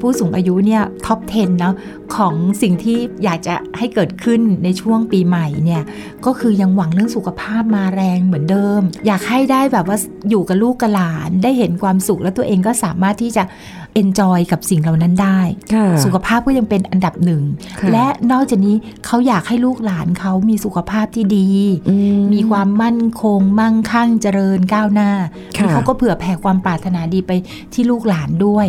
ผู้สูงอายุเนี่ยท็อป 10เนาะของสิ่งที่อยากจะให้เกิดขึ้นในช่วงปีใหม่เนี่ยก็คือยังหวังเรื่องสุขภาพมาแรงเหมือนเดิม อยากให้ได้แบบว่าอยู่กับลูกกับหลาน ได้เห็นความสุขแล้วตัวเองก็สามารถที่จะ enjoy กับสิ่งเหล่านั้นได้ค่ะสุขภาพก็ยังเป็นอันดับหนึ่งค่ะและนอกจากนี้เขาอยากให้ลูกหลานเขามีสุขภาพที่ดีอืมีความมั่นคง มั่งคั่งเจริญก้าวหน้าค่ะเขาก็เผื่อแผ่ความปรารถนาดีไปที่ลูกหลานด้วย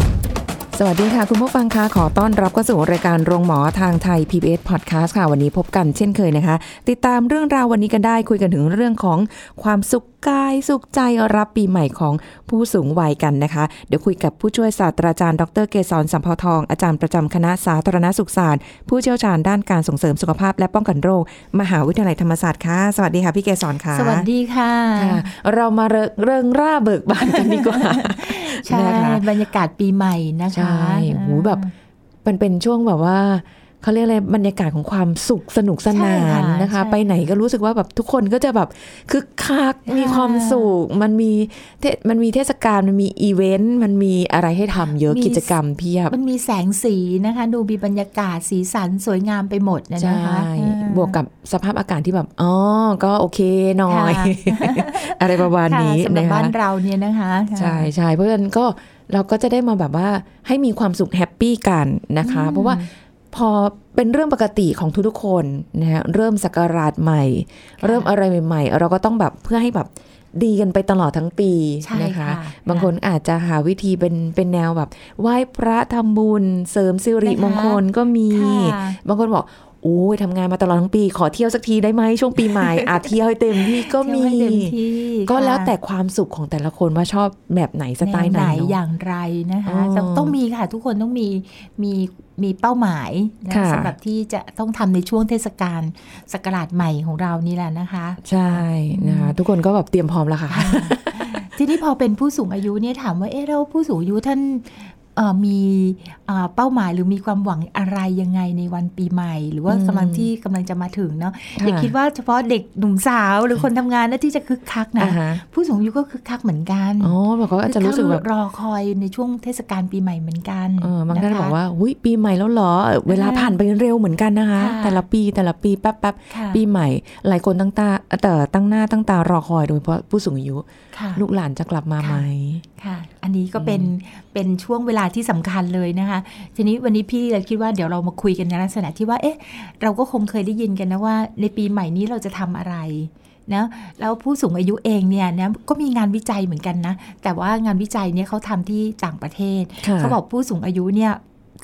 สวัสดีค่ะ คุณผู้ฟังคะขอต้อนรับเข้าสู่รายการโรงหมอทางไทย PBS Podcast ค่ะ วันนี้พบกันเช่นเคยนะคะ ติดตามเรื่องราววันนี้กันได้คุยกันถึงเรื่องของความสุขกายสุขใจรับปีใหม่ของผู้สูงวัยกันนะคะ เดี๋ยวคุยกับผู้ช่วยศาสตราจารย์ดรเกษรสัมภาทอง อาจารย์ประจำคณะสาธารณสุขศาสตร์ ผู้เชี่ยวชาญด้านการส่งเสริมสุขภาพและป้องกันโรค มหาวิทยาลัยธรรมศาสตร์ค่ะ สวัสดีค่ะพี่เกษรค่ะ สวัสดีค่ะค่ะเรามาเริงเริงร่าเบิกบานกันดีกว่าใช่นะคะบรรยากาศปีใหม่นะคะใช่โหแบบมันเป็นช่วงแบบว่าเขาเรียกอะไรบรรยากาศของความสุขสนุกสนานนะคะ ไปไหนก็รู้สึกว่าแบบทุกคนก็จะแบบคึกคักมีความสุข มันมีเทมันมีเทศกาลมันมีอีเวนต์มันมีอะไรให้ทำเยอะกิจกรรมเพียบ มันมีแสงสีนะคะ ดูมีบรรยากาศสีสันสวยงามไปหมดนะใช่นะคะอ่าบวกกับสภาพอากาศที่แบบอ๋อก็โอเคหน่อยค่ะอะไรประมาณนี้ค่ะสำหรับนะคะบ้านเราเนี่ยนะคะ ใช่ใช่เพราะฉะนั้นก็ เราก็จะได้มาแบบว่าให้มีความสุขแฮปปี้กันนะคะ เพราะว่าพอเป็นเรื่องปกติของทุกๆคนนะฮะเริ่มสักราชใหม่ เริ่มอะไรใหม่ๆ เราก็ต้องแบบเพื่อให้แบบดีกันไปตลอดทั้งปีใช่นะคะค่ะบางคนอาจจะหาวิธีเป็นเป็นแนวแบบ ไหว้พระทำบุญ เสริมสิริมงคลก็มีค่ะบางคนบอก โอ้ยทำงานมาตลอดทั้งปี ขอเที่ยวสักทีได้ไหมช่วงปีใหม่อาจเที่ยวให้เต็มที่ก็มีเที่ยวให้เต็มที่ก็ค่ะแล้วแต่ความสุขของแต่ละคนว่าชอบแบบไหนสไตล์ไหนแนวเนอะอย่างไรนะคะอ๋อต้องต้องมีค่ะ ทุกคนต้องมีมีมีเป้าหมายนะค่ะสำหรับที่จะต้องทำในช่วงเทศกาลสกราชใหม่ของเรานี่แหละนะคะ ใช่นะคะทุกคนก็แบบเตรียมพร้อมแล้วค่ะทีนี้พอเป็นผู้สูงอายุเนี่ยถามว่าเอ๊ะเราผู้สูงอายุท่านเอ่อ มีเอ่อเป้าหมายหรือมีความหวังอะไรยังไงในวันปีใหม่ หรือว่าอืมกำลังที่กำลังจะมาถึงเนาะค่ะอย่าคิดว่าเฉพาะเด็กหนุ่มสาวหรือคนทำงานนะที่จะคึกคักนะอ่าฮะผู้สูงอายุก็คึกคักเหมือนกันอ๋อบอกว่าอาจจะรู้สึกแบบรอคอยในช่วงเทศกาลปีใหม่เหมือนกันเออบางท่านนะคะบอกว่าหุยปีใหม่แล้วเหรอ เวลาผ่านไปเร็วเหมือนกันนะคะค่ะแต่ละปีแต่ละปีแป๊บแป๊บค่ะปีใหม่ หลายคนตั้งตาแต่ตั้งหน้าตั้งตารอคอยโดยเฉพาะผู้สูงอายุค่ะลูกหลานจะกลับมาไหมค่ะ อันนี้ก็เป็นเป็นช่วงเวลาที่สำคัญเลยนะคะ ทีนี้วันนี้พี่เลยคิดว่าเดี๋ยวเรามาคุยกันในลักษณะที่ว่า เอ๊ะ เราก็คงเคยได้ยินกันนะว่า ในปีใหม่นี้เราจะทำอะไรนะแล้วผู้สูงอายุเองเนี่ยนะก็มีงานวิจัยเหมือนกันนะ แต่ว่างานวิจัยเนี่ยเขาทำที่ต่างประเทศค่ะเขาบอกผู้สูงอายุเนี่ย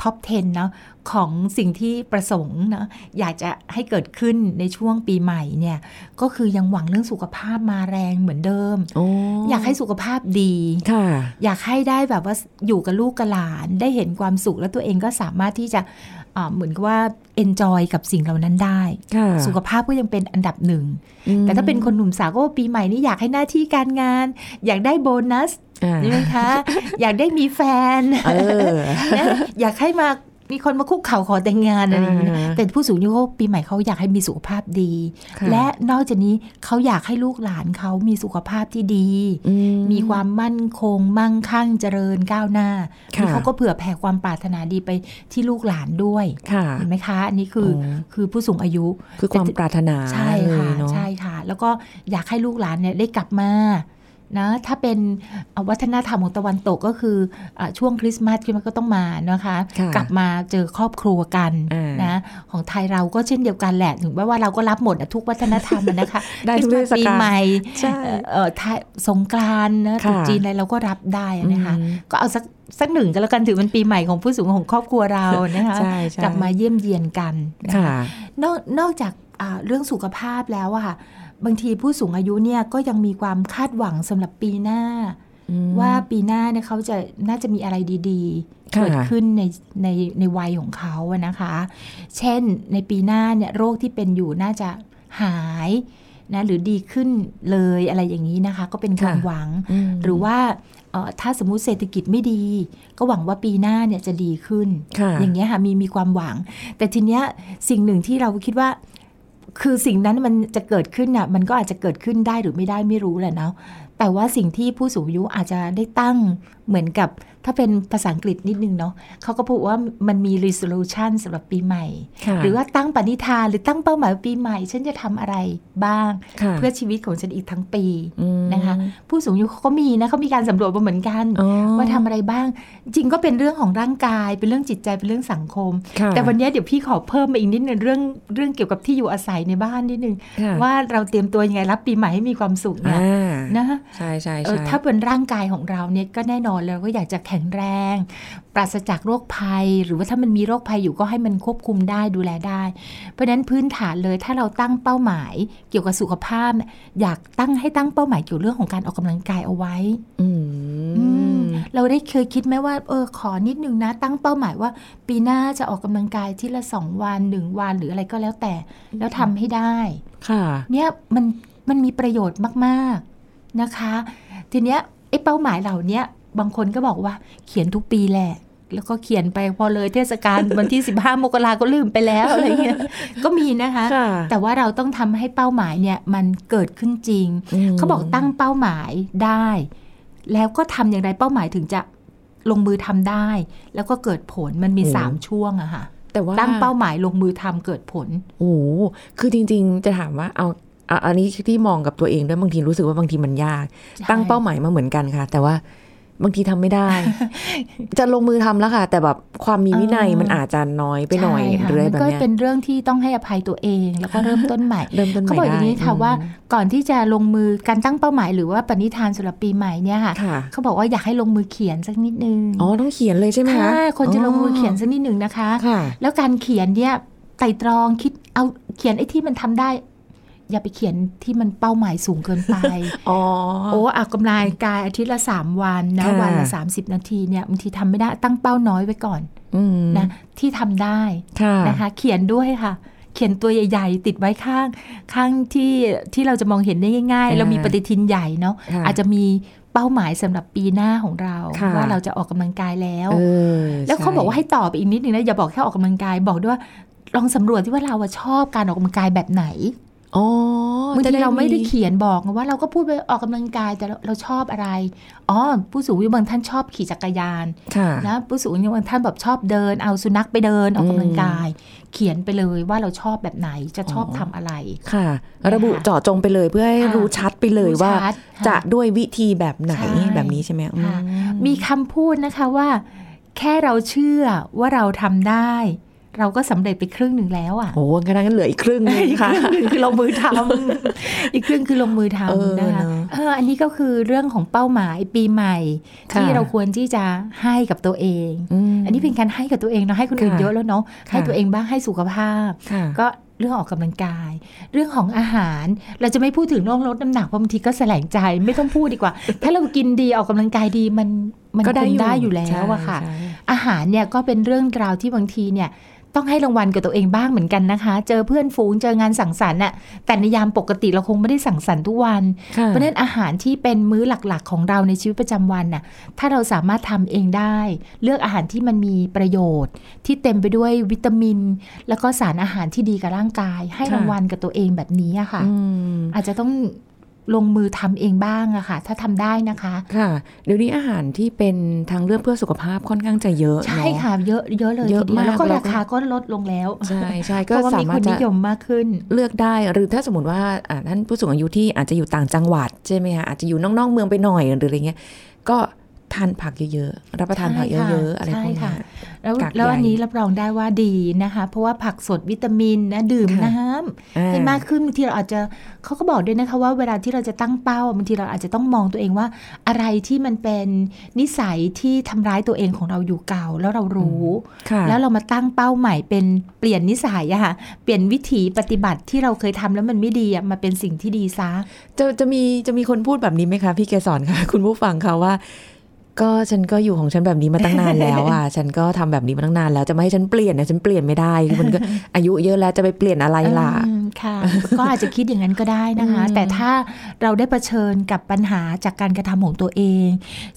ท็อป 10 เนาะของสิ่งที่ประสงค์เนาะอยากจะให้เกิดขึ้นในช่วงปีใหม่เนี่ย ก็คือยังหวังเรื่องสุขภาพมาแรงเหมือนเดิมโอ้อยากให้สุขภาพดีค่ะอยากให้ได้แบบว่าอยู่กับลูกกับหลานได้เห็นความสุขแล้วตัวเองก็สามารถที่จะอ่า เหมือนกับว่า enjoy กับสิ่งเหล่านั้นได้ค่ะสุขภาพก็ยังเป็นอันดับหนึ่งอืมแต่ถ้าเป็นคนหนุ่มสาวก็ปีใหม่นี้อยากให้หน้าที่การงาน อยากได้โบนัสอ่าใช่ไหมคะ อยากได้มีแฟนเออนะอยากให้มา มีคนมาคุกเข่าขอแต่งงานอะไรอย่างเงี้ยอ่าแต่ผู้สูงอายุเขาปีใหม่เขาอยากให้มีสุขภาพดีค่ะและนอกจากนี้เขาอยากให้ลูกหลานเขามีสุขภาพที่ดีอืมีความมั่นคง มั่งคั่งเจริญก้าวหน้าค่ะนี่เขาก็เผื่อแผ่ความปรารถนาดีไปที่ลูกหลานด้วยค่ะเห็นไหมคะอันนี้คือออคือผู้สูงอายุคือความปรารถนาใช่เลค่ะยเนาะใช่ค่ะ แล้วก็อยากให้ลูกหลานเนี่ยได้กลับมา นะถ้าเป็นเอ่อวัฒนธรรมของตะวันตกก็คืออะช่วงคริสต์มาสคริสต์มาสก็ต้องมานะคะค่ะกลับมาเจอครอบครัวกันอ่านนะของไทยเราก็เช่นเดียวกันแหละถึงแม้ว่าเราก็รับหมดอะทุกวัฒนธรรมอะนะคะได้ทุกคริสต์มาสเทศกาลปีใหม่ใช่เอ่อเอ่อไทยสงกรานต์นะค่ะตรุษจีนอะไรเราก็รับได้นะคะอืมก็เอาสักสักหนึ่งก็แล้วกันถือเป็นปีใหม่ของผู้สูงอายุของครอบครัวเรานะคะใช่ใช่กลับมาเยี่ยมเยียนกันนะคะค่ะนอกนอกจากอ่าเรื่องสุขภาพแล้วอะค่ะ บางทีผู้สูงอายุเนี่ยก็ยังมีความคาดหวังสำหรับปีหน้าอืมว่าปีหน้าเนี่ยเขาจะน่าจะมีอะไรดีๆค่ะเกิดขึ้นในในในวัยของเขาอะนะคะ เช่นในปีหน้าเนี่ยโรคที่เป็นอยู่น่าจะหายนะหรือดีขึ้นเลยอะไรอย่างนี้นะคะ ก็เป็นความค่ะหวังอืมหรือว่าเอออถ้าสมมุติเศรษฐกิจไม่ดี ก็หวังว่าปีหน้าเนี่ยจะดีขึ้นค่ะอย่างเงี้ยค่ะมีมีความหวัง แต่ทีเนี้ยสิ่งหนึ่งที่เราคิดว่า คือสิ่งนั้นมันจะเกิดขึ้นน่ะมันก็อาจจะเกิดขึ้นได้หรือไม่ได้ไม่รู้แหละเนาะแต่ว่าสิ่งที่ผู้สูงอายุอาจจะได้ตั้งเหมือนกับ ถ้าเป็นภาษาอังกฤษนิดนึงเนาะเขาก็พูดว่ามันมี resolution สำหรับปีใหม่ค่ะหรือว่าตั้งปณิธานหรือตั้งเป้าหมายว่าปีใหม่ ฉันจะทำอะไรบ้างค่ะเพื่อชีวิตของฉันอีกทั้งปีอืมนะคะ ผู้สูงอายุเขาก็มีนะเขามีการสำรวจมาเหมือนกันอ๋อว่าทำอะไรบ้าง จริงก็เป็นเรื่องของร่างกาย เป็นเรื่องจิตใจเป็นเรื่องสังคมค่ะแต่วันนี้เดี๋ยวพี่ขอเพิ่มมาอีกนิดนึงเรื่องเรื่องเกี่ยวกับที่อยู่อาศัยในบ้านนิดนึงค่ะว่าเราเตรียมตัวยังไงรับปีใหม่ให้มีความสุขเนี่ยอ่านะใช่ใช่เออใช่ถ้าเป็นร่างกายของเราเนี่ยก็แน่นอนเราก็อยากจะแข็งแรง ปราศจากโรคภัย หรือว่าถ้ามันมีโรคภัยอยู่ก็ให้มันควบคุมได้ดูแลได้ เพราะฉะนั้นพื้นฐานเลยถ้าเราตั้งเป้าหมาย เกี่ยวกับสุขภาพเนี่ยอยากตั้งให้ตั้งเป้าหมายเกี่ยวเรื่องของการออกกำลังกายเอาไว้อือืมมเราได้เคยคิดไหมว่า เออขอนิดนึงนะ ตั้งเป้าหมายว่า ปีหน้าจะออกกำลังกายที่ละสองวันหนึ่งวันหรืออะไรก็แล้วแต่ แล้วทำให้ได้ ค่ะ เนี่ยมันมันมีประโยชน์มาก ๆนะคะ ทีเนี้ยไอ้เป้าหมายเหล่าเนี้ย บางคนก็บอกว่าเขียนทุกปีแหละ แล้วก็เขียนไปพอเลยเทศกาลวันที่ 15 มกราก็ลืมไปแล้วอะไรเงี้ยก็มีนะคะค่ะแต่ว่าเราต้องทำให้เป้าหมายเนี่ยมันเกิดขึ้นจริงอืมเขาบอกตั้งเป้าหมายได้ แล้วก็ทำอย่างไรเป้าหมายถึงจะลงมือทำได้ แล้วก็เกิดผลมันมีสามช่วงอะค่ะแต่ว่าตั้งเป้าหมายลงมือทำเกิดผล โอ้โหคือจริง ๆ จะถามว่าเอาอะอันนี้ที่มองกับตัวเองด้วยบางทีรู้สึกว่าบางทีมันยากใช่ตั้งเป้าหมายมาเหมือนกันค่ะ แต่ว่า บางทีทำไม่ได้ จะลงมือทำแล้วค่ะ แต่แบบความมีวินัยเออมันอาจจะน้อยไปหน่อยใช่ค่ะหรืออะไรมันแบบก็เนี้ยเป็นเรื่องที่ต้องให้อภัยตัวเอง แล้วก็เริ่มต้นใหม่เริ่มต้นใหเขาม่บอกอได้ย่างนี้ค่ะอืมว่าก่อนที่จะลงมือการตั้งเป้าหมายหรือว่าปณิธานสำหรับปีใหม่เนี่ยค่ะค่ะเขาบอกว่าอยากให้ลงมือเขียนสักนิดนึงอ๋อต้องเขียนเลยใช่ไหมคะค่ะคนจะลงมือเขียนสักนิดหนึ่งนะคะค่ะแล้วการเขียนเนี่ยไต่ตรองคิดเอาเขียนไอ้ที่มันทำได้ อย่าไปเขียนที่มันเป้าหมายสูงเกินไป อ๋อ โอ้ออกกำลังกายอาทิตย์ละสามวันนะค่ะวันละสามสิบนาทีเนี่ยบางทีทำไม่ได้ตั้งเป้าน้อยไว้ก่อนอืมนะที่ทำได้ค่ะนะคะ เขียนด้วยค่ะ เขียนตัวใหญ่ๆ ติดไว้ข้าง ข้างที่ที่เราจะมองเห็นได้ง่ายๆอ่าเรามีปฏิทินใหญ่เนาะค่ะอาจจะมีเป้าหมายสำหรับปีหน้าของเราค่ะว่าเราจะออกกำลังกายแล้วเออแล้วเขาใช่บอกว่าให้ตอบอีกนิดนึงนะอย่าบอกแค่ออกกำลังกายบอกด้วยว่าลองสำรวจที่ว่าเราอะชอบการออกกำลังกายแบบไหนอ๋อ บางจะทีเราไม่ได้มีเขียนบอกนะว่า เราก็พูดไปออกกำลังกายแต่เราเราชอบอะไรอ๋อผู้สูงอายุบางท่านชอบขี่จักรยานค่ะนะผู้สูงอายุบางท่านแบบชอบเดิน เอาสุนัขไปเดินออกกำลังกาย เขียนไปเลยว่าเราชอบแบบไหนจะชอบอ๋อทำอะไรค่ะ ระบุเจาะจงไปเลยเพื่อให้ค่ะรู้ชัดไปเลยรู้ว่าชัดค่ะจะด้วยวิธีแบบไหนใช่แบบนี้ใช่ไหมอืมค่ะมีคำพูดนะคะว่า แค่เราเชื่อว่าเราทำได้ เราก็สำเร็จไปครึ่งหนึ่งแล้วอะโอ้งั้นเหลืออีกครึ่งนึงค่ะอีกครึ่งคือลงมือทำอีกครึ่งคือลงมือเออทำนะคะเนอะเอออันนี้ก็คือเรื่องของเป้าหมายปีใหม่ค่ะที่เราควรที่จะให้กับตัวเองมอันนี้เป็นการให้กับตัวเองเนาะให้คนอื่นค่ะเยอะแล้วเนาะค่ะให้ตัวเองบ้างให้สุขภาพค่ะก็เรื่องออกกำลังกาย เรื่องของอาหารเราจะไม่พูดถึงเรื่องลดน้ำหนักเพราะบางทีก็แสลงใจไม่ต้องพูดดีกว่า ถ้าเรากินดีออกกำลังกายดีมันมันก็ได้คงอยู่ได้อยู่แล้วอะค่ะใช่ใช่อาหารเนี่ยก็เป็นเรื่องราวที่บางทีเนี่ย ต้องให้รางวัลกับตัวเองบ้างเหมือนกันนะคะ เจอเพื่อนฝูงเจองานสังสรรค์น่ะแต่ในยามปกติเราคงไม่ได้สังสรรค์ทุกวันค่ะเพราะฉะนั้นอาหารที่เป็นมื้อหลักๆ ของเราในชีวิตประจำวันน่ะถ้าเราสามารถทำเองได้ เลือกอาหารที่มันมีประโยชน์ ที่เต็มไปด้วยวิตามิน แล้วก็สารอาหารที่ดีกับร่างกาย ให้ค่ะรางวัลกับตัวเองแบบนี้อะค่ะอืมอาจจะต้อง ลงมือทำเองบ้างอะค่ะ ถ้าทำได้นะคะ ค่ะ เดี๋ยวนี้อาหารที่เป็นทางเลือกเพื่อสุขภาพค่อนข้างจะเยอะใช่เนาะค่ะ เยอะเยอะเลยเยอะทีเดียวมากแล้วก็แล้วราก็คาก็ลดลงแล้ว ใช่ใช่เพก็ราะว่าสามีมาครถนจะนิยมมากขึ้น เลือกได้หรือถ้าสมมติว่าอ่าท่านผู้สูงอายุที่อาจจะอยู่ต่างจังหวัดใช่ไหมคะอาจจะอยู่นอกๆเมืองไปหน่อยหรืออะไรเงี้ยก็ทานผักเยอะๆ รับประทานผักเยใช่อะค่ะๆ อะไรพวกใช่นี้ค่ะ แล้วกากใยแล้วอันนี้รับรองได้ว่าดีนะคะ เพราะว่าผักสดวิตามินนะดื่มค่ะน้ำให้มากขึ้นบางทีเราอาจจะเขาก็บอกด้วยนะคะว่าเวลาที่เราจะตั้งเป้าบางทีเราอาจจะต้องมองตัวเองว่า อะไรที่มันเป็นนิสัยที่ทำร้ายตัวเองของเราอยู่เก่าแล้วเรารู้ค่ะแล้วเรามาตั้งเป้าใหม่เป็นเปลี่ยนนิสัยอะค่ะเปลี่ยนวิถีปฏิบัติที่เราเคยทำแล้วมันไม่ดีอะมาเป็นสิ่งที่ดีซะจะจะมีจะมีคนพูดแบบนี้ไหมคะพี่เกสรคะคุณผู้ฟังคะว่า ก็ฉันก็อยู่ของฉันแบบนี้มาตั้งนานแล้วอะฉันก็ทำแบบนี้มาตั้งนานแล้วจะไม่ให้ฉันเปลี่ยนเนี่ยฉันเปลี่ยนไม่ได้คือมันก็อายุเยอะแล้วจะไปเปลี่ยนอะไรล่ะอืมค่ะ ก็อาจจะคิดอย่างนั้นก็ได้นะคะอืมแต่ถ้าเราได้เผชิญกับปัญหาจากการกระทำของตัวเอง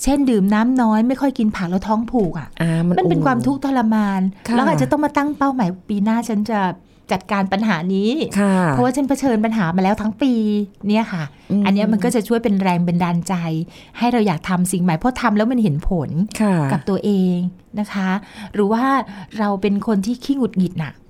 เช่นดื่มน้ำน้อยไม่ค่อยกินผักแล้วท้องผูกอะอ่ามันมันเป็นโอ้ความทุกข์ทรมานค่ะแล้วอาจจะต้องมาตั้งเป้าหมายปีหน้าฉันจะ จัดการปัญหานี้ค่ะเพราะว่าฉันเผชิญปัญหามาแล้วทั้งปีเนี่ยค่ะอืมอันเนี้ยมันก็จะช่วยเป็นแรงบันดาลใจ ให้เราอยากทำสิ่งใหม่เพราะทำแล้วมันเห็นผลค่ะกับตัวเองนะคะ หรือว่าเราเป็นคนที่ขี้หงุดหงิดน่ะอื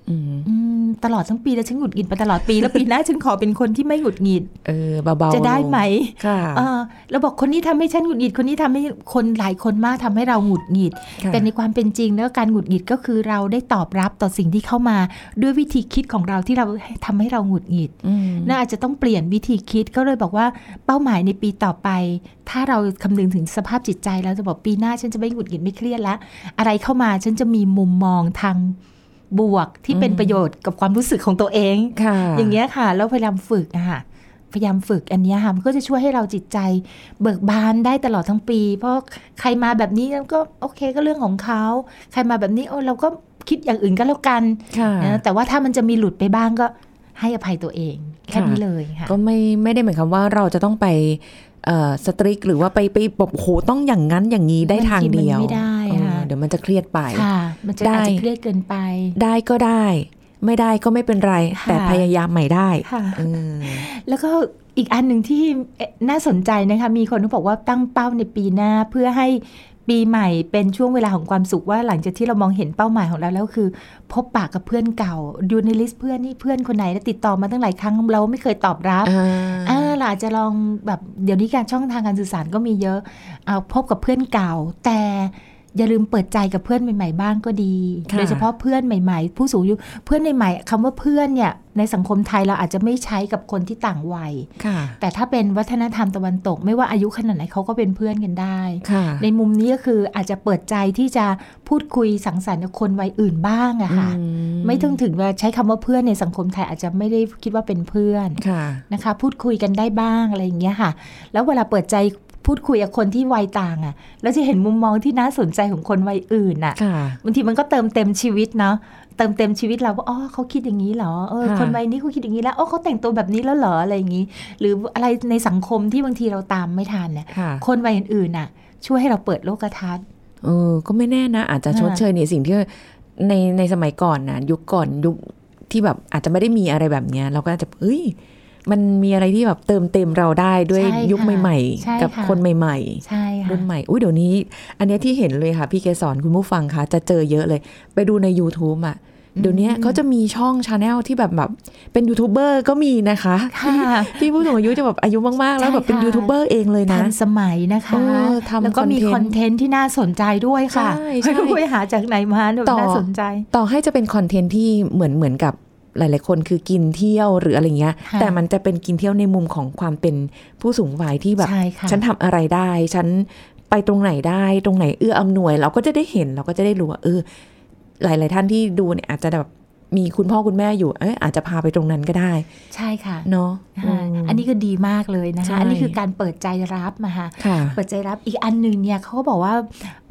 มอืม ตลอดทั้งปีแล้วฉันหงุดหงิดมาตลอดปีแล้วปีหน้าฉันขอเป็นคนที่ไม่หงุดหงิด เออเบาๆจะได้ไหมลงค่ะเออเราบอกคนนี้ทำให้ฉันหงุดหงิดคนนี้ทำให้คนหลายคนมากทำให้เราหงุดหงิดค่ะแต่ในความเป็นจริงแล้วการหงุดหงิดก็คือเราได้ตอบรับต่อสิ่งที่เข้ามา ด้วยวิธีคิดของเราที่เราทำให้เราหงุดหงิดอืมน่าอาจจะต้องเปลี่ยนวิธีคิดก็เลยบอกว่าเป้าหมายในปีต่อไป ถ้าเราคำนึงถึงสภาพจิตใจแล้วจะบอกปีหน้าฉันจะไม่หงุดหงิดไม่เครียดละอะไรเข้ามาฉันจะมีมุมมองทาง บวกที่เป็นประโยชน์กับความรู้สึกของตัวเองค่ะอย่างเงี้ยค่ะ แล้วพยายามฝึกอะค่ะพยายามฝึกอันเนี้ยค่ะมันก็จะช่วยให้เราจิตใจ เบิกบานได้ตลอดทั้งปี เพราะใครมาแบบนี้ก็โอเคก็เรื่องของเขา ใครมาแบบนี้โอ้เราก็คิดอย่างอื่นก็แล้วกันค่ะนะแต่ว่าถ้ามันจะมีหลุดไปบ้างก็ให้อภัยตัวเองแค่ค่ะนี้เลยค่ะก็ไม่ไม่ได้หมายความว่าเราจะต้องไปเอ่อสตริกหรือว่าไปไปแบบโหต้องอย่างนั้นอย่างนี้ได้ทางเดียวบางทีมันไม่ได้เออค่ะเดี๋ยวมันจะเครียดไปค่ะมันจะได้อาจจะเครียดเกินไป ได้ก็ได้ ไม่ได้ก็ไม่เป็นไรค่ะแต่พยายามใหม่ได้ค่ะเออแล้วก็อีกอันหนึ่งที่เอ๊ะน่าสนใจนะคะ มีคนที่บอกว่าตั้งเป้าในปีหน้าเพื่อให้ปีใหม่เป็นช่วงเวลาของความสุขว่าหลังจากที่เรามองเห็นเป้าหมายของเราแล้วคือ พบปากกับเพื่อนเก่าดูในลิสต์เพื่อนนี่เพื่อนคนไหนแล้วติดต่อมาตั้งหลายครั้งเราไม่เคยตอบรับอ่าอ่าเราอาจจะลองแบบเดี๋ยวนี้การช่องทางการสื่อสารก็มีเยอะเอาพบกับเพื่อนเก่า แต่ อย่าลืมเปิดใจกับเพื่อนใหม่ ๆ บ้างก็ดีค่ะโดยเฉพาะเพื่อนใหม่ ๆ ผู้สูงอายุเพื่อนใหม่ๆคำว่าเพื่อนเนี่ยในสังคมไทยเราอาจจะไม่ใช้กับคนที่ต่างวัยค่ะแต่ถ้าเป็นวัฒนธรรมตะวันตก ไม่ว่าอายุขนาดไหนเขาก็เป็นเพื่อนกันได้ค่ะในมุมนี้ก็คืออาจจะเปิดใจที่จะพูดคุยสังสรรค์กับคนวัยอื่นบ้างอะค่ะอืไม่ต้องถึงว่าใช้คำว่าเพื่อนในสังคมไทยอาจจะไม่ได้คิดว่าเป็นเพื่อนค่ะนะคะ พูดคุยกันได้บ้างอะไรอย่างเงี้ยค่ะ แล้วเวลาเปิดใจ พูดคุยกับคนที่วัยต่างอะ่ะ แล้วจะเห็นมุมมองที่น่าสนใจของคนวัยอื่นอะค่ะบางทีมันก็เติมเต็มชีวิตเนาะเติมเต็มชีวิตเราว่าอ๋อเขาคิดอย่างนี้เหรอเออค่ะคนวัยนี้เขาคิดอย่างนี้แล้วอ๋อเขาแต่งตัวแบบนี้แล้วเหรออะไรอย่างนี้ หรืออะไรในสังคมที่บางทีเราตามไม่ทันเนี่ยค่ะคนวัยอื่นๆน่ะ ช่วยให้เราเปิดโลกทัศน์เออ ก็ไม่แน่นะ อาจจะค่ะชดเชยในสิ่งที่ในในสมัยก่อนนะยุคก่อนยุคที่แบบอาจจะไม่ได้มีอะไรแบบเนี้ย เราก็อาจจะเอ้ย มันมีอะไรที่แบบเติมเต็มเราได้ด้วยใช่ค่ะยุคใหม่ใช่ๆกับค่ะคนใหม่ใช่ๆค่ะรุ่นใหม่อุ้ยเดี๋ยวนี้ อันเนี้ยที่เห็นเลยค่ะ พี่เกสรคุณผู้ฟังคะจะเจอเยอะเลย ไปดูใน YouTube อะเดี๋ยวนี้เขาจะมีช่อง channel ที่แบบแบบเป็นยูทูบเบอร์ก็มีนะคะค่ะที่ผู้สูงอายุจะแบบอายุมาก ๆ แล้วแบบเป็นใช่ค่ะยูทูบเบอร์เองเลยนะทันสมัยนะคะเออทำแล้วก็มีคคออนนเทเทนต์นต์ที่น่าสนใจด้วยค่ะใช่ใช่ไม่รู้ไปหาจากไหนมาแบบต่อน่าสนใจ ต่อให้จะเป็นคอนเทนต์ที่เหมือนเหมือนกับ หลาย ๆ คนคือกินเที่ยวหรืออะไรเงี้ยค่ะแต่มันจะเป็นกินเที่ยวในมุมของความเป็นผู้สูงวัยที่แบบใช่ค่ะฉันทำอะไรได้ ฉันไปตรงไหนได้ ตรงไหนเอื้ออำนวย เราก็จะได้เห็นเราก็จะได้รู้ว่าเออ หลาย ๆ ท่านที่ดูเนี่ยอาจจะแบบมีคุณพ่อคุณแม่อยู่เอ้ยอาจจะพาไปตรงนั้นก็ได้ ใช่ค่ะเนาะอ่าอันนี้ก็ดีมากเลยนะใช่คะอันนี้คือการเปิดใจรับมาค่ะค่ะเปิดใจรับอีกอันหนึ่งเนี่ยเขาก็บอกว่า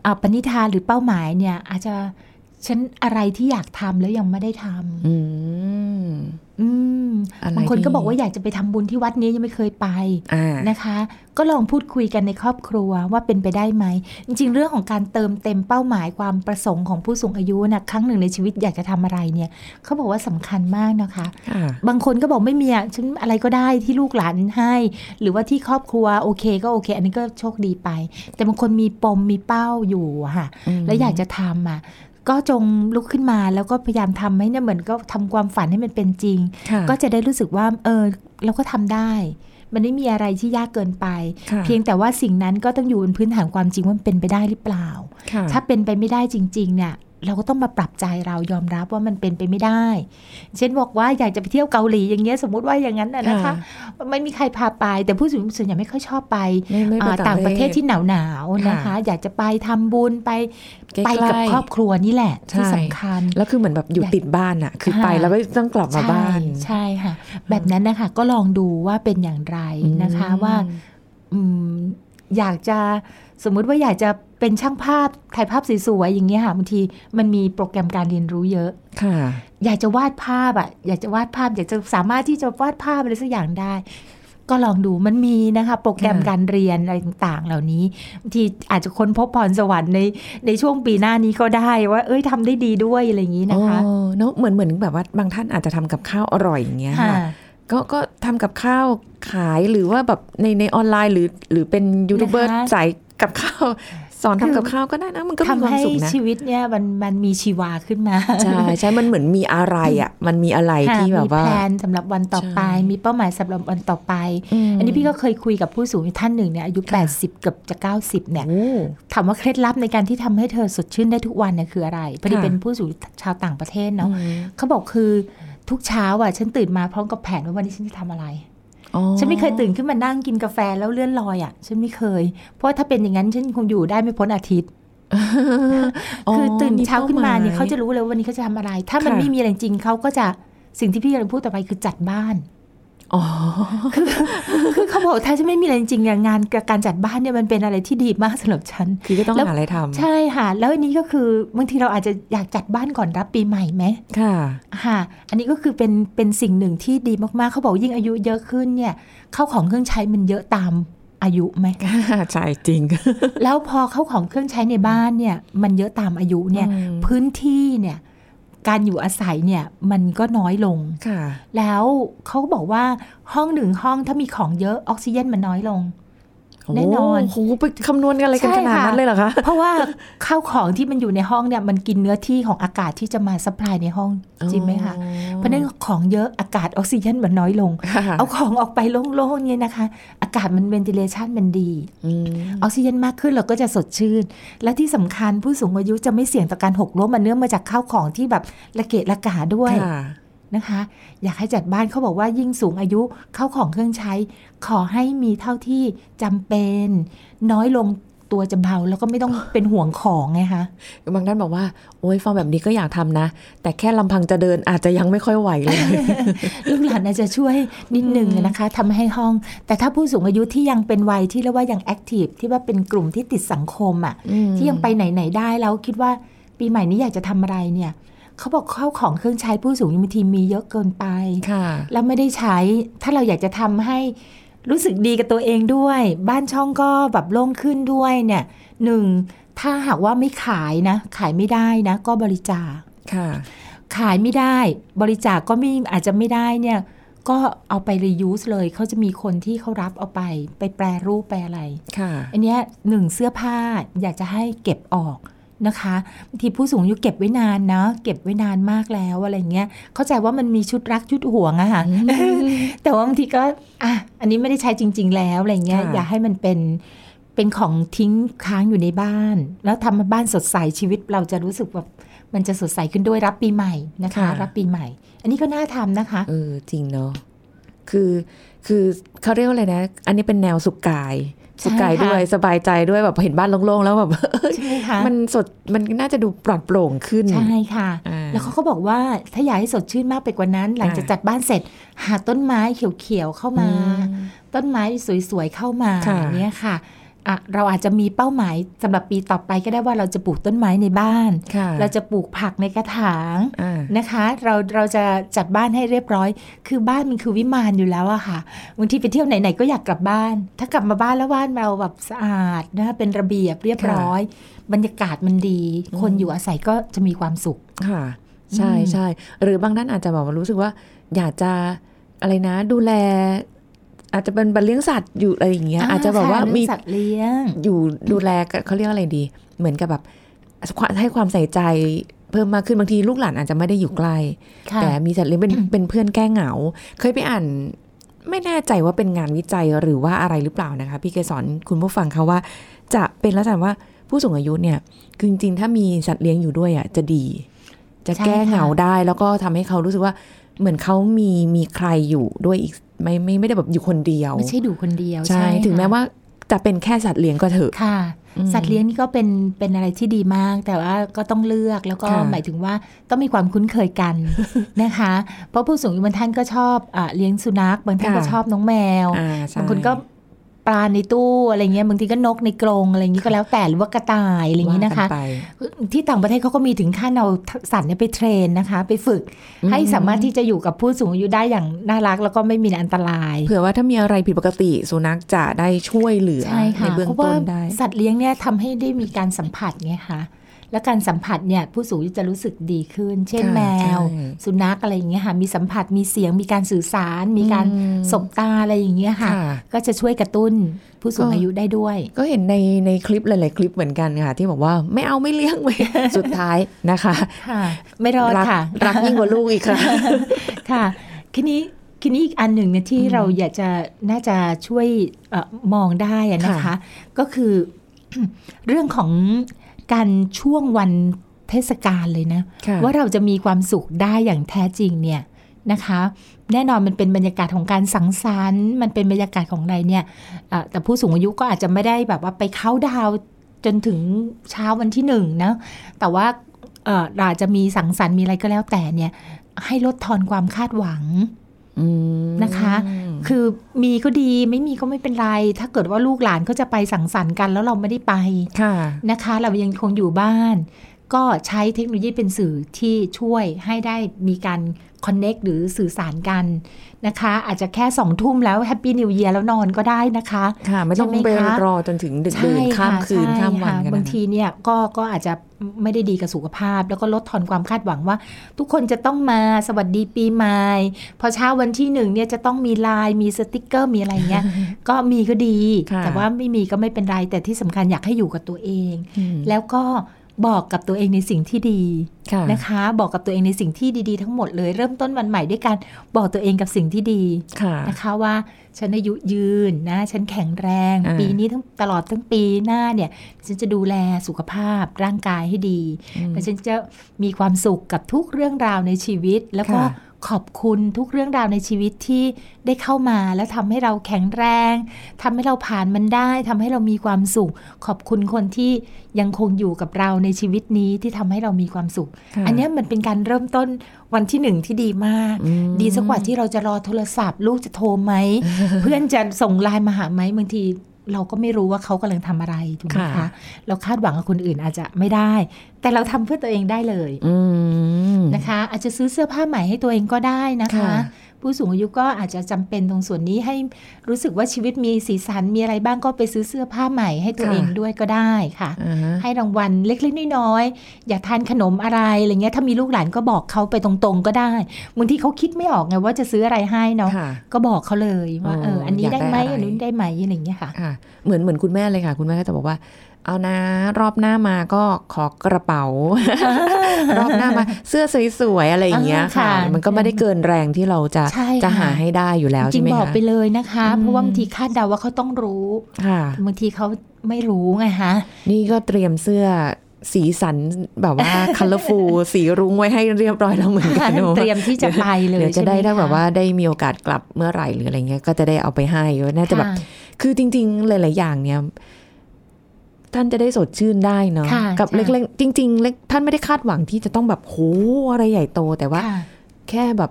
อ่าปณิธานหรือเป้าหมายเนี่ยอาจจะ ฉันอะไรที่อยากทำแล้วยังไม่ได้ทำอืมอืมอะไรบางคนก็ดีบอกว่าอยากจะไปทำบุญที่วัดนี้ยังไม่เคยไปอ่านะคะ ก็ลองพูดคุยกันในครอบครัวว่าเป็นไปได้ไหม จริง ๆ เรื่องของการเติมเต็มเป้าหมายความประสงค์ของผู้สูงอายุนะครั้งหนึ่งในชีวิตอยากจะทำอะไรเนี่ยเขาบอกว่าสำคัญมากนะคะค่ะบางคนก็บอกไม่มีอะฉันอะไรก็ได้ที่ลูกหลานให้ หรือว่าที่ครอบครัวโอเคก็โอเค อันนี้ก็โชคดีไป แต่บางคนมีปมมีเป้าอยู่อะค่ะอืมแล้วอยากจะทำอะ ก็จงลุกขึ้นมาแล้วก็พยายามทำให้เนี่ยเหมือนก็ทำความฝันให้มันเป็นจริงค่ะก็จะได้รู้สึกว่าเออเราก็ทำได้ มันไม่มีอะไรที่ยากเกินไปค่ะเพียงแต่ว่าสิ่งนั้นก็ต้องอยู่บนพื้นฐานความจริงว่ามันเป็นไปได้หรือเปล่าค่ะถ้าเป็นไปไม่ได้จริง ๆ เนี่ย เราก็ต้องมาปรับใจเรายอมรับว่ามันเป็นไปไม่ได้ เช่นบอกว่าอยากจะไปเที่ยวเกาหลีอย่างเงี้ยสมมติว่าอย่างนั้นน่ะนะคะไม่มีใครพาไป แต่ผู้สูงส่วนใหญ่ไม่ค่อยชอบไปไม่ไม่ไปอ่าต่าต่างงปประระเทเทศศที่หนาวหนาวๆนะคะค่ะอยากจะไปทำบุญไปใกล้ๆไปกับครอบครัวนี่แหละที่ใช่สำคัญ แล้วคือเหมือนแบบอยู่อยากติดบ้านอะคือค่ะไปแล้วก็ต้องกลับมาบ้านใช่ใช่ค่ะ แบบนั้นนะคะก็ลองดูว่าเป็นอย่างไรนะคะอืมว่าอืมอยากจะ สมมุติว่าอยากจะเป็นช่างภาพถ่ายภาพสวยๆอย่างเงี้ยค่ะบางทีมันมีโปรแกรมการเรียนรู้เยอะค่ะ อยากจะวาดภาพอะอยากจะวาดภาพ อยากจะสามารถที่จะวาดภาพอะไรสักอย่างได้ ก็ลองดูมันมีนะคะ โปรแกรมค่ะการเรียนอะไรต่างๆ เหล่านี้บางทีอาจจะค้นพบพรสวรรค์ในในช่วงปีหน้านี้ก็ได้ว่าเอ้ยทำได้ดีด้วยอะไรอย่างนี้นะคะอ๋อเนอะเหมือนเหมือนแบบว่าบางท่านอาจจะทำกับข้าวอร่อยอย่างเงี้ยค่ะค่ะก็ก็ทำกับข้าวขายหรือว่าแบบในในออนไลน์หรือหรือเป็นยูทูบเบอร์นะคะสาย กับข้าวสอนทำกับข้าวก็ได้นะมันก็มีคทำวามให้สุขนะชีวิตเนี่ยมันมันมีชีวาขึ้นมาใช่ใช่มันเหมือนมีอะไรอะมันมีอะไรค่ะที่แบบว่ามีแพลนสำหรับวันต่อไปใช่มีเป้าหมายสำหรับวันต่อไปมอันนี้พี่ก็เคยคุยกับผู้สูงอายุท่านหนึ่งเนี่ยอายุค่ะ80เกือบจะ 90 เนี่ยโอ้ถามว่าเคล็ดลับในการที่ทำให้เธอสดชื่นได้ทุกวันเนี่ยคืออะไรพอดีค่ะเป็นผู้สูงอายุชาวต่างประเทศเนาะอืมเขาบอกคือทุกเช้าอะฉันตื่นมาพร้อมกับแผนว่าวันนี้ฉันจะทำอะไรอ๋อ ฉันไม่เคยตื่นขึ้นมานั่งกินกาแฟแล้วเลื่อนลอยอะ ฉันไม่เคย เพราะว่าถ้าเป็นอย่างนั้นฉันคงอยู่ได้ไม่พ้นอาทิตย์ คือตื่นเช้าขึ้นมาเนี่ยเขาจะรู้เลยว่าวันนี้เขาจะทำอะไร ถ้ามันค่ะไม่มีอะไรจริงเขาก็จะสิ่งที่พี่กำลังพูดต่อไปคือจัดบ้าน อ๋อคือเขาบอกถ้าฉันไม่มีอะไรจริงๆอะงานการจัดบ้านเนี่ยมันเป็นอะไรที่ดีมากสำหรับฉันคือก็ต้องแล้วหาอะไรทำใช่ค่ะ แล้วอันนี้ก็คือบางทีเราอาจจะอยากจัดบ้านก่อนรับปีใหม่ไหมค่ะค่ะ อันนี้ก็คือเป็นเป็นสิ่งหนึ่งที่ดีมากๆเขาบอกยิ่งอายุเยอะขึ้นเนี่ยเข้าของเครื่องใช้มันเยอะตามอายุไหมใช่จริง แล้วพอเข้าของเครื่องใช้ในบ้านเนี่ย มันเยอะตามอายุเนี่ยอืมพื้นที่เนี่ย การอยู่อาศัยเนี่ยมันก็น้อยลงค่ะแล้วเขาก็บอกว่าห้องหนึ่งห้องถ้ามีของเยอะออกซิเจนมันน้อยลง แน่นอนโอ้โหไปคำนวณกันอะไรกันใช่ขนาดค่ะนั้นเลยเหรอคะ เพราะว่าข้าวของที่มันอยู่ในห้องเนี่ยมันกินเนื้อที่ของอากาศที่จะมา supply ในห้องจริงไหมคะ เพราะฉะนั้นของเยอะอากาศออกซิเจนมันน้อยลงค่ะเอาของออกไปโล่งๆเนี่ยนะคะ อากาศมัน ventilation มันดีอืมออกซิเจนมากขึ้นเราก็จะสดชื่น และที่สำคัญผู้สูงอายุจะไม่เสี่ยงต่อการหกล้มมันเนื่องมาจากข้าวของที่แบบระเกะระกาด้วยค่ะ นะคะ อยากให้จัดบ้านเขาบอกว่ายิ่งสูงอายุข้าวของเครื่องใช้ ขอให้มีเท่าที่จำเป็น น้อยลงตัวจะเบาแล้วก็ไม่ต้องเป็นห่วงของไงคะบางท่านบอกว่า โอ้ยฟังแบบนี้ก็อยากทำนะ แต่แค่ลำพังจะเดินอาจจะยังไม่ค่อยไหวเลยลูกหลานอาจจะช่วยนิดนึงนะคะทำให้ห้อง แต่ถ้าผู้สูงอายุที่ยังเป็นวัยที่เรียกว่ายังแอคทีฟที่ว่าเป็นกลุ่มที่ติดสังคมอะอืมที่ยังไปไหนไหน ๆ ได้แล้วคิดว่าปีใหม่นี้อยากจะทำอะไรเนี่ย เขาบอกข้าวของเครื่องใช้ผู้สูงอายุบางทีมีเยอะเกินไปค่ะ แล้วไม่ได้ใช้ ถ้าเราอยากจะทำให้รู้สึกดีกับตัวเองด้วย บ้านช่องก็แบบโล่งขึ้นด้วยเนี่ยหนึ่งถ้าหากว่าไม่ขายนะ ขายไม่ได้นะ ก็บริจาคค่ะ ขายไม่ได้บริจาคก็ไม่อาจจะไม่ได้เนี่ยก็เอาไป reuse เลยเขาจะมีคนที่เขารับเอาไปไปแปรรูปไปอะไร ค่ะ อันเนี้ยหนึ่งเสื้อผ้าอยากจะให้เก็บออก นะคะบางทีผู้สูงอายุเก็บไว้นานนะเก็บไว้นานมากแล้วอะไรเงี้ยเข้าใจว่ามันมีชุดรักชุดห่วงอะค่ะแต่ว่าบางทีก็อะอันนี้ไม่ได้ใช้จริง ๆ แล้วอะไรเงี้ยค่ะอย่าให้มันเป็นเป็นของทิ้งค้างอยู่ในบ้าน แล้วทำให้บ้านสดใสชีวิตเราจะรู้สึกแบบมันจะสดใสขึ้นด้วยรับปีใหม่นะคะ รับปีใหม่ อันนี้ก็น่าทำนะคะ เออจริงเนาะคือคือเขาเรียกว่าอะไรนะ อันนี้เป็นแนวสุขกายใช่สุข กายค่ะด้วยสบายใจด้วยแบบเห็นบ้านโล่งๆแล้วแบบใช่ไหมคะมันสดมันน่าจะดูปลอดโปร่งขึ้นใช่ค่ะอ่าแล้วเขาก็บอกว่าถ้าอยากให้สดชื่นมากไปกว่านั้น หลังจากอ่าจัดบ้านเสร็จ หาต้นไม้เขียวๆเข้ามาอืมต้นไม้สวยๆเข้ามาค่ะอย่างเนี้ยค่ะอะ เราอาจจะมีเป้าหมายสำหรับปีต่อไปก็ได้ว่าเราจะปลูกต้นไม้ในบ้านค่ะเราจะปลูกผักในกระถางอ่านะคะ เราเราจะจัดบ้านให้เรียบร้อย คือบ้านมันคือวิมานอยู่แล้วอะค่ะบางทีไปเที่ยวไหนๆก็อยากกลับบ้าน ถ้ากลับมาบ้านแล้วบ้านเราแบบสะอาดนะคะเป็นระเบียบเรียบร้อย บรรยากาศมันดี คนอยู่อาศัยก็จะมีความสุขค่ะ ใช่อืมใช่หรือบางท่านอาจจะแบบว่ารู้สึกว่า อยากจะอะไรนะ ดูแล อาจจะเป็นบันเลี้ยงสัตว์อยู่อะไรอย่างเงี้ยอาจจะแบบว่าค่ะมีเรื่องสัตว์เลี้ยงอยู่ดูแลกันเขาเรียกอะไรดี เหมือนกับแบบให้ความใส่ใจเพิ่มมากขึ้นบางทีลูกหลานอาจจะไม่ได้อยู่ใกล้ค่ะแต่มีสัตว์เลี้ยงเป็นเป็นเพื่อนแก้เหงา เคยไปอ่านไม่แน่ใจว่าเป็นงานวิจัยหรือว่าอะไรหรือเปล่านะคะ พี่เคยสอนคุณผู้ฟังเขาว่า จะเป็นลักษณะว่าผู้สูงอายุเนี่ยคือจริงๆถ้ามีสัตว์เลี้ยงอยู่ด้วยอะจะดี จะแก้เหงาได้แล้วก็ทำให้เขารู้สึกว่าเหมือนเขามีมีใครอยู่ด้วยอีก ไม่ไม่ไม่ได้แบบอยู่คนเดียว ไม่ใช่ดูคนเดียวใช่ถึงแม้ค่ะว่าจะเป็นแค่สัตว์เลี้ยงก็เถอะค่ะอืมสัตว์เลี้ยงนี่ก็เป็นเป็นอะไรที่ดีมาก แต่ว่าก็ต้องเลือกแล้วก็ค่ะหมายถึงว่าต้องมีความคุ้นเคยกันนะคะ เพราะผู้สูงอายุบางท่านก็ชอบอะเลี้ยงสุนัขบางท่านก็ชอบน้องแมวอ่าใช่บางคนก็ ปลาในตู้อะไรเงี้ยบางทีก็นกในกรงอะไรเงี้ยก็แล้วแต่หรือว่ากระต่ายอะไรอย่างงี้นะคะว่ากัไปที่ต่างประเทศเขาก็มีถึงขั้นเอาสัตว์เนี่ยไปเทรนนะคะ ไปฝึกให้สามารถที่จะอยู่กับผู้สูงอายุได้อย่างน่ารักแล้วก็ไม่มีอันตราย เผื่อว่าถ้ามีอะไรผิดปกติสุนัขจะได้ช่วยเหลือใช่ค่ะในเบื้องเพราะต้ว่านได้สัตว์เลี้ยงเนี่ยทำให้ได้มีการสัมผัสไงคะ และการสัมผัสเนี่ยผู้สูงอายุจะรู้สึกดีขึ้น เช่นค่ะแมวใช่สุนัขอะไรอย่างเงี้ยค่ะมีสัมผัสมีเสียงมีการสื่อสาร มีการสบตาอะไรอย่างเงี้ยค่ะค่ะก็จะช่วยกระตุ้นผู้สูงก็อายุได้ด้วย ก็เห็นในในคลิปหลาย ๆ คลิปเหมือนกันค่ะ ที่บอกว่าไม่เอาไม่เลี้ยงไว้สุดท้ายนะคะค่ะไม่รอดรักค่ะรักยิ่งกว่าลูกอีกค่ะค่ะทีนี้ทีนี้อีกอันหนึ่งเนี่ยที่เราอยากจะน่าจะช่วยเออมองได้อะนะคะค่ะก็คือเรื่องของ การช่วงวันเทศกาลเลยนะค่ะว่าเราจะมีความสุขได้อย่างแท้จริงเนี่ยนะคะ แน่นอนมันเป็นบรรยากาศของการสังสรรค์ มันเป็นบรรยากาศของอะไรเนี่ยเอ่อแต่ผู้สูงอายุก็อาจจะไม่ได้แบบว่าไปเข้าน์ดาวน์จนถึงเช้าวันที่หนึ่งนะแต่ว่าเอ่อเราอาจจะมีสังสรรค์มีอะไรก็แล้วแต่เนี่ยให้ลดทอนความคาดหวังอืม นะคะ คือมีก็ดีไม่มีก็ไม่เป็นไร ถ้าเกิดว่าลูกหลานเขาจะไปสังสรรค์กันแล้วเราไม่ได้ไปค่ะนะคะ เรายังคงอยู่บ้าน ก็ใช้เทคโนโลยีเป็นสื่อที่ช่วยให้ได้มีการ connect หรือสื่อสารกันนะคะ อาจจะแค่สองทุ่มแล้ว Happy New Year แล้วนอนก็ได้นะคะ ค่ะ ไม่ต้องใช่ไหมไปคะรอจนถึงดึกดื่นข้ามคืนใช่ข้ามวันค่ะกันนะบางทีเนี่ยก็ก็อาจจะไม่ได้ดีกับสุขภาพ แล้วก็ลดทอนความคาดหวังว่า ทุกคนจะต้องมาสวัสดีปีใหม่พอเช้าวันที่หนึ่งเนี่ยจะต้องมีไลน์มีสติกเกอร์มีอะไรเงี้ยก็มีก็ดีค่ะแต่ว่าไม่มีก็ไม่เป็นไรแต่ที่สำคัญอยากให้อยู่กับตัวเองอืมแล้วก็ บอกกับตัวเองในสิ่งที่ดีค่ะนะคะ บอกกับตัวเองในสิ่งที่ดีๆ ทั้งหมดเลย เริ่มต้นวันใหม่ด้วยการบอกตัวเองกับสิ่งที่ดีค่ะนะคะว่าฉันอายุยืนนะ ฉันแข็งแรงอ่าปีนี้ทั้งตลอดทั้งปีหน้าเนี่ย ฉันจะดูแลสุขภาพร่างกายให้ดีและฉันจะมีความสุขกับทุกเรื่องราวในชีวิตแล้วก็ค่ะ ขอบคุณทุกเรื่องราวในชีวิตที่ได้เข้ามาแล้วทำให้เราแข็งแรง ทำให้เราผ่านมันได้ทำให้เรามีความสุข ขอบคุณคนที่ยังคงอยู่กับเราในชีวิตนี้ที่ทำให้เรามีความสุขค่ะอันเนี้ยมันเป็นการเริ่มต้นวันที่หนึ่งที่ดีมากอืมดีสักกว่าที่เราจะรอโทรศัพท์ ลูกจะโทรไหม เพื่อนจะส่งไลน์มาหาไหมบางที เราก็ไม่รู้ว่าเขากำลังทำอะไรถูกไหมค่ะคะเราคาดหวังกับคนอื่นอาจจะไม่ได้ แต่เราทำเพื่อตัวเองได้เลยอืมนะคะ อาจจะซื้อเสื้อผ้าใหม่ให้ตัวเองก็ได้นะคะค่ะ ผู้สูงอายุก็อาจจะจำเป็นตรงส่วนนี้ให้รู้สึกว่าชีวิตมีสีสันมีอะไรบ้างก็ไปซื้อเสื้อผ้าใหม่ให้ตัวเองด้วยก็ได้ค่ะอ่าฮะให้รางวัลเล็กๆน้อยๆอยากทานขนมอะไรอะไรเงี้ยถ้ามีลูกหลานก็บอกเขาไปตรงๆก็ได้บางทีเขาคิดไม่ออกไงว่าจะซื้ออะไรให้เนาะค่ะก็บอกเขาเลยว่าอ๋อเอออันนี้อยากได้ได้ไหมอะไรอันนู้นได้ไหมอะไรอย่างเงี้ยค่ะค่ะ เหมือนเหมือนคุณแม่เลยค่ะ คุณแม่ก็จะบอกว่าเอานะ รอบหน้ามาก็ขอกระเป๋า รอบหน้ามาเสื้อสวยๆอะไรอย่างเงี้ยอ่าค่ะค่ะ มันก็ไม่ได้เกินแรงที่เราจะใช่จะค่ะหาให้ได้อยู่แล้วจใช่ริงไหมๆบอกคะไปเลยนะคะอืมเพราะว่าบางทีคาดเดาว่าเขาต้องรู้ค่ะบางทีเขาไม่รู้ไงคะนี่ก็เตรียมเสื้อสีสันแบบว่า colorful สีรุ้งไว้ให้เรียบร้อยแล้วเหมือนกันเตรียมที่จะไปเลยเดี๋ยวจะได้ใช่หมถ้าแบบคว่าได้มีโอกาสกลับเมื่อไหร่หรืออะไรเงี้ยก็จะได้เอาไปให้น่าจะแบบค่ะคือจริง ๆ หลายๆอย่างเนี่ย ท่านจะได้สดชื่นได้เนาะค่ะกับใช่เล็กๆจริงๆเล็กท่านไม่ได้คาดหวังที่จะต้องแบบโหอะไรใหญ่โต แต่ว่าค่ะแค่แบบ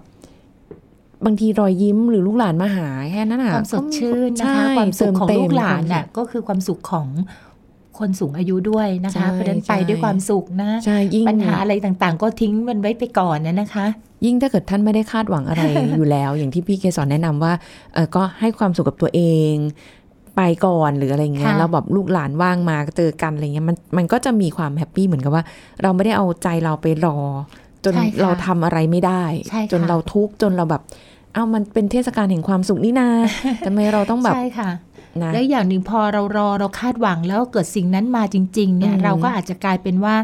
บางทีรอยยิ้มหรือลูกหลานมาหาแค่นั้นอะความสดชื่นใช่นะคะความสุขของเติมเต็มลูกหลานน่ะความสุขก็คือความสุขของคนสูงอายุด้วยนะใช่คะเพราะฉะนั้นไปใช่ด้วยความสุขนะใช่ยิ่งปัญหาอะไรต่างๆ ก็ทิ้งมันไว้ไปก่อนนะนะคะ ยิ่งถ้าเกิดท่านไม่ได้คาดหวังอะไรอยู่แล้ว อย่างที่พี่เกสรแนะนำว่าเออก็ให้ความสุขกับตัวเอง ไปก่อนหรืออะไรเงี้ยค่ะแล้วแบบลูกหลานว่างมาเจอกันอะไรเงี้ยมันมันก็จะมีความ happy เหมือนกับว่า เราไม่ได้เอาใจเราไปรอ จนใช่ค่ะเราทำอะไรไม่ได้ใช่ค่ะจนเราทุกข์จนเราแบบ เอ้ามันเป็นเทศกาลแห่งความสุขนี่นาทำไมเราต้องแบบใช่ค่ะนะแล้วอย่างหนึ่งพอเรารอเราคาดหวังแล้วเกิดสิ่งนั้นมาจริง ๆ เนี่ยอืมเราก็อาจจะกลายเป็นว่า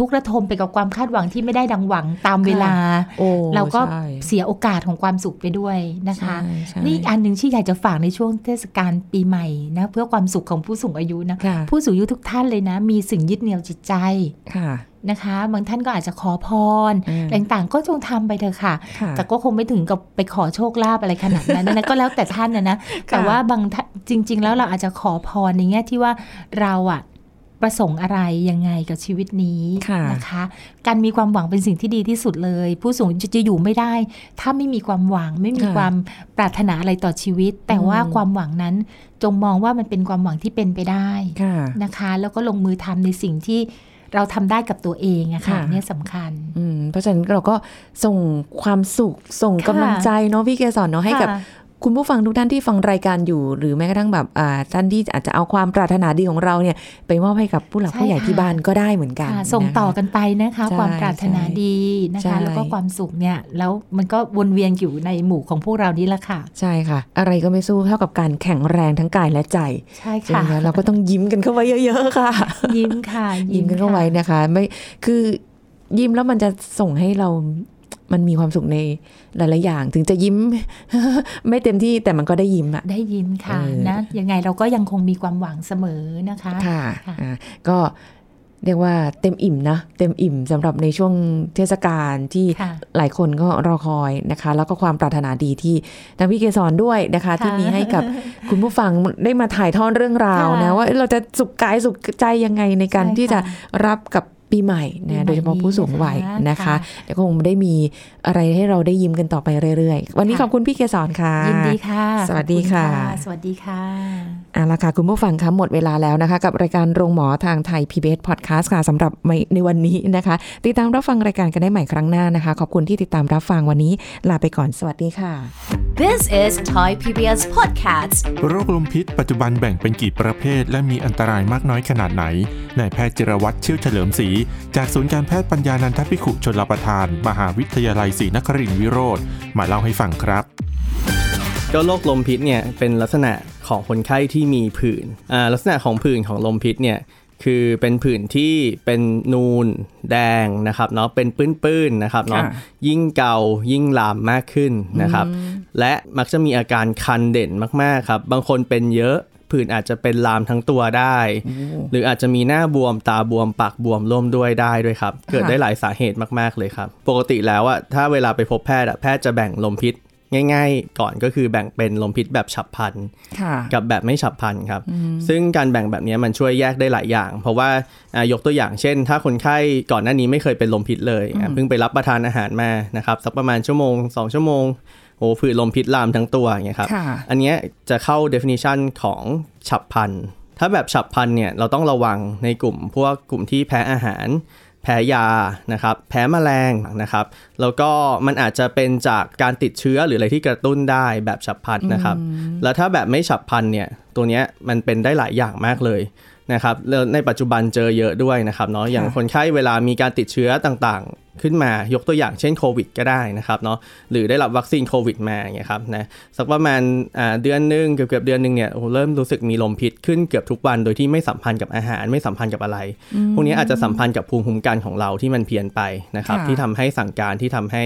ทุกข์ระทมไปกับความคาดหวังที่ไม่ได้ดังหวังตามเวลาโอ้เราก็ใช่เสียโอกาสของความสุขไปด้วยนะคะใช่ใช่นี่อีกอันหนึ่งที่อยากจะฝากในช่วงเทศกาลปีใหม่นะเพื่อความสุขของผู้สูงอายุนะค่ะผู้สูงอายุทุกท่านเลยนะ มีสิ่งยึดเหนี่ยวจิตใจค่ะนะคะ บางท่านก็อาจจะขอพรอืมอะไรต่างๆ ก็จงทำไปเถอะค่ะค่ะ แต่ก็คงไม่ถึงกับไปขอโชคลาภอะไรขนาดนั้นนะก็แล้วแต่ท่านนะนะแต่ว่าบางท่านจริง ๆ แล้วเราอาจจะขอพรในแง่ที่ว่าเราอะ ประสงค์อะไรยังไงกับชีวิตนี้ค่ะนะคะ การมีความหวังเป็นสิ่งที่ดีที่สุดเลย ผู้สูงจะจะอยู่ไม่ได้ ถ้าไม่มีความหวังไม่มีค่ะความปรารถนาอะไรต่อชีวิต แต่ว่าอืมความหวังนั้นจงมองว่ามันเป็นความหวังที่เป็นไปได้ค่ะนะคะ แล้วก็ลงมือทำในสิ่งที่เราทำได้กับตัวเองอะค่ะค่ะเนี่ยสำคัญอืมเพราะฉะนั้นเราก็ส่งความสุขส่งค่ะกำลังใจเนาะพี่เกสรเนาะให้กับ ค่ะคุณผู้ฟังทุกท่านที่ฟังรายการอยู่ หรือแม้กระทั่งแบบอ่าท่านที่อาจจะเอาความปรารถนาดีของเราเนี่ยไปมอบให้กับผู้หลักใช่ผู้ใหญ่ค่ะที่บ้านก็ได้เหมือนกันค่ะส่งนะคะต่อกันไปนะคะใช่ความปรารถนาดีนะใช่คะแล้วก็ความสุขเนี่ยแล้วมันก็วนเวียนอยู่ในหมู่ของพวกเรานี่แหละค่ะ ใช่ค่ะ อะไรก็ไม่สู้เท่ากับการแข็งแรงทั้งกายและใจใช่ใช่ไหค่ะมเราก็ต้องยิ้มกันเข้าไว้เยอะ ๆ ค่ะ ยิ้มค่ะ ยิ้มกันเข้าไว้ค่ะนะคะ ไม่คือยิ้มแล้วมันจะส่งให้เรา มันมีความสุขในหลายๆอย่าง ถึงจะยิ้ม ไม่เต็มที่แต่มันก็ได้ยิ้มอะได้ยิ้มค่ะเออนะยังไงเราก็ยังคงมีความหวังเสมอนะคะค่ะค่ะอ่าก็เรียกว่าเต็มอิ่มนะ เต็มอิ่มสำหรับในช่วงเทศกาลที่ค่ะหลายคนก็รอคอยนะคะ แล้วก็ความปรารถนาดีที่ทางพี่เกสรด้วยนะคะ ที่มีให้กับคุณผู้ฟังได้มาถ่ายทอดเรื่องราวนะค่ะว่าเอ้ยเราจะสุขกายสุขใจยังไงในการใช่ที่จะค่ะรับกับ ปีใหม่ปีใหม่นะโดยเฉพาะผู้สูงวัยนี้นะนะคะคะเดี๋ยวคงได้มีอะไรให้เราได้ยิ้มกันต่อไปเรื่อยๆ วันนี้ค่ะขอบคุณพี่เกสรค่ะ ยินดีค่ะ สวัสดีขอบณค่ะ สวัสดีค่ะเอาละค่ะคุณผู้ฟังคะหมดเวลาแล้วนะคะ กับรายการโรงหมอทางไทย PBS Podcast ค่ะสำหรับในวันนี้นะคะ ติดตามรับฟังรายการกันได้ใหม่ครั้งหน้านะคะ ขอบคุณที่ติดตามรับฟังวันนี้ลาไปก่อนสวัสดีค่ะ This is Thai PBS Podcast โรคลมพิษปัจจุบันแบ่งเป็นกี่ประเภท และมีอันตรายมากน้อยขนาดไหนนายแพทย์จิรวัตรเชี่ยวเฉลิมศรีจากศูนย์การแพทย์ปัญญานันทพิขุชนลประทาน มหาวิทยาลัยศรีนครินทรวิโรธมาเล่าให้ฟังครับก็โรคลมพิษเนี่ยเป็นลักษณะของคนไข้ที่มีผื่นอ่าลักษณะของผื่นของลมพิษเนี่ยคือเป็นผื่นที่เป็นนูนแดงนะครับเนาะเป็นปื้นๆนะครับเนาะค่ะยิ่งเกายิ่งลามมากขึ้นนะครับ และมักจะมีอาการคันเด่นมากๆครับ บางคนเป็นเยอะ ผื่นอาจจะเป็นลามทั้งตัวได้ หรืออาจจะมีหน้าบวมตาบวมปากบวมร่วมด้วยได้ด้วยครับ เกิดได้หลายสาเหตุมากๆเลยครับ ปกติแล้วอะถ้าเวลาไปพบแพทย์อะแพทย์จะแบ่งลมพิษง่ายๆ ก่อนก็คือแบ่งเป็นลมพิษแบบฉับพลันค่ะกับแบบไม่ฉับพลันครับ ซึ่งการแบ่งแบบนี้มันช่วยแยกได้หลายอย่าง เพราะว่าอ่ายกตัวอย่างเช่น ถ้าคนไข้ก่อนหน้านี้ไม่เคยเป็นลมพิษเลยอะเพิ่งไปรับประทานอาหารมานะครับสักประมาณชั่วโมง 2 ชั่วโมง โอ้ผื่นลมพิษลามทั้งตัวอย่างเงี้ยครับค่ะอันเนี้ยจะเข้า definition ของฉับพลันถ้าแบบฉับพลันเนี่ยเราต้องระวังในกลุ่มพวกกลุ่มที่แพ้อาหาร แพ้ยานะครับ แพ้แมลงนะครับ แล้วก็มันอาจจะเป็นจากการติดเชื้อหรืออะไรที่กระตุ้นได้แบบฉับพลันนะครับ แล้วถ้าแบบไม่ฉับพลันเนี่ยตัวเนี้ยมันเป็นได้หลายอย่างมากเลย นะครับแล้วในปัจจุบันเจอเยอะด้วยนะครับเนาะอย่างคนไข้เวลามีการติดเชื้อต่างๆ ขึ้นมายกตัวอย่างเช่นโควิดก็ได้นะครับเนาะหรือได้รับวัคซีนโควิดมาอย่างเงี้ยครับนะสักประมาณอ่าเดือนหนึ่งเกือบเกือบๆเดือนหนึ่งเนี่ยโอ้โหเริ่มรู้สึกมีลมพิษขึ้นเกือบทุกวันโดยที่ไม่สัมพันธ์กับอาหารไม่สัมพันธ์กับอะไร พวกนี้อาจจะสัมพันธ์กับภูมิคุ้มกันของเราที่มันเพี้ยนไปนะครับค่ะที่ทำให้สั่งการที่ทำให้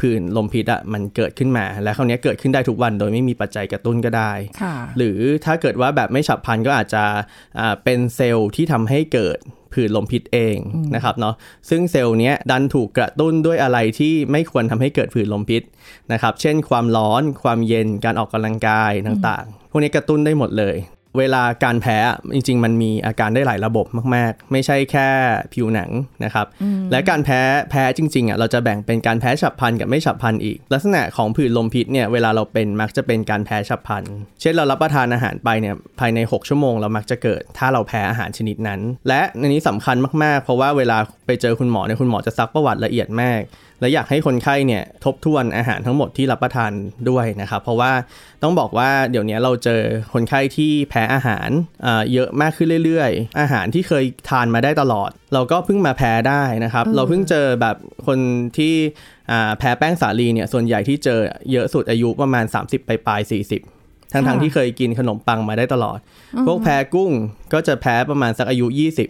ผื่นลมพิษอะมันเกิดขึ้นมา และคราวนี้เกิดขึ้นได้ทุกวัน โดยไม่มีปัจจัยกระตุ้นก็ได้ค่ะหรือถ้าเกิดว่าแบบไม่ฉับพลันก็อาจจะอ่าเป็นเซลล์ที่ทำให้เกิดผื่นลมพิษเองนะครับเนาะซึ่งเซลล์เนี้ยดันถูกกระตุ้นด้วยอะไรที่ไม่ควรทำให้เกิดผื่นลมพิษนะครับ เช่นความร้อนความเย็นการออกกำลังกายต่างๆ พวกนี้กระตุ้นได้หมดเลย เวลาการแพ้อะจริง ๆ มันมีอาการได้หลายระบบมาก ๆ ไม่ใช่แค่ผิวหนังนะครับ และการแพ้แพ้จริงๆอะเราจะแบ่งเป็นการแพ้ฉับพลันกับไม่ฉับพลันอีก ลักษณะของผื่นลมพิษเนี่ยเวลาเราเป็นมักจะเป็นการแพ้ฉับพลัน เช่นเรารับประทานอาหารไปเนี่ยภายใน 6 ชั่วโมงเรามักจะเกิด ถ้าเราแพ้อาหารชนิดนั้น และในนี้สำคัญมากๆ เพราะว่าเวลาไปเจอคุณหมอเนี่ยคุณหมอจะซักประวัติละเอียดมาก และอยากให้คนไข้เนี่ยทบทวนอาหารทั้งหมดที่รับประทานด้วยนะครับ เพราะว่าต้องบอกว่าเดี๋ยวนี้เราเจอคนไข้ที่แพ้อาหารอ่าเยอะมากขึ้นเรื่อยๆ อาหารที่เคยทานมาได้ตลอด เราก็เพิ่งมาแพ้ได้นะครับ เราเพิ่งเจอแบบคนที่อ่าแพ้แป้งสาลีเนี่ยส่วนใหญ่ที่เจอเยอะสุดอายุประมาณ 30ไปปลายๆ40ทั้งๆค่ะที่เคยกินขนมปังมาได้ตลอด พวกแพ้กุ้งก็จะแพ้ประมาณสักอายุ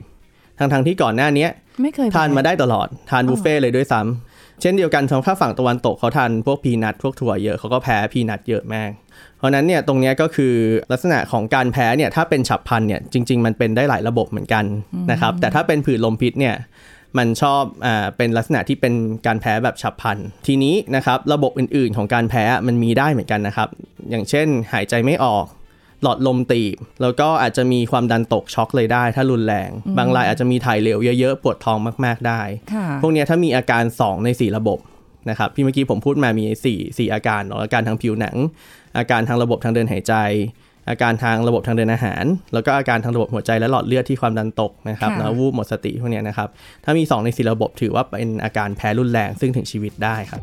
20 ทั้งๆที่ก่อนหน้าเนี้ยไม่เคยทานมาได้ตลอด ทานบุฟเฟ่ต์เลยด้วยซ้ำ เช่นเดียวกันสำหรับถ้าฝั่งตะวันตกเขาทานพวกพีนัทพวกถั่วเยอะเขาก็แพ้พีนัทเยอะมากเพราะฉะนั้นเนี่ยตรงเนี้ยก็คือลักษณะของการแพ้เนี่ยถ้าเป็นฉับพลันเนี่ยจริง ๆ มันเป็นได้หลายระบบเหมือนกันนะครับแต่ถ้าเป็นผื่นลมพิษเนี่ยมันชอบอ่าเป็นลักษณะที่เป็นการแพ้แบบฉับพลัน ทีนี้นะครับระบบอื่นๆ ของการแพ้มันมีได้เหมือนกันนะครับ อย่างเช่นหายใจไม่ออก หลอดลมตีบ แล้วก็อาจจะมีความดันตกช็อกเลยได้ ถ้ารุนแรง บางรายอาจจะมีถ่ายเหลวเยอะๆ ปวดท้องมาก ๆได้ค่ะพวกเนี้ยถ้ามีอาการ 2 ใน 4 ระบบนะครับที่เมื่อกี้ผมพูดมามี 4 4 อาการเนาะอาการทางผิวหนัง อาการทางระบบทางเดินหายใจ อาการทางระบบทางเดินอาหาร แล้วก็อาการทางระบบหัวใจและหลอดเลือดที่ความดันตกนะครับค่ะแล้ววูบหมดสติพวกเนี้ยนะครับถ้ามี 2 ใน 4 ระบบถือว่าเป็นอาการแพ้รุนแรงซึ่งถึงชีวิตได้ครับ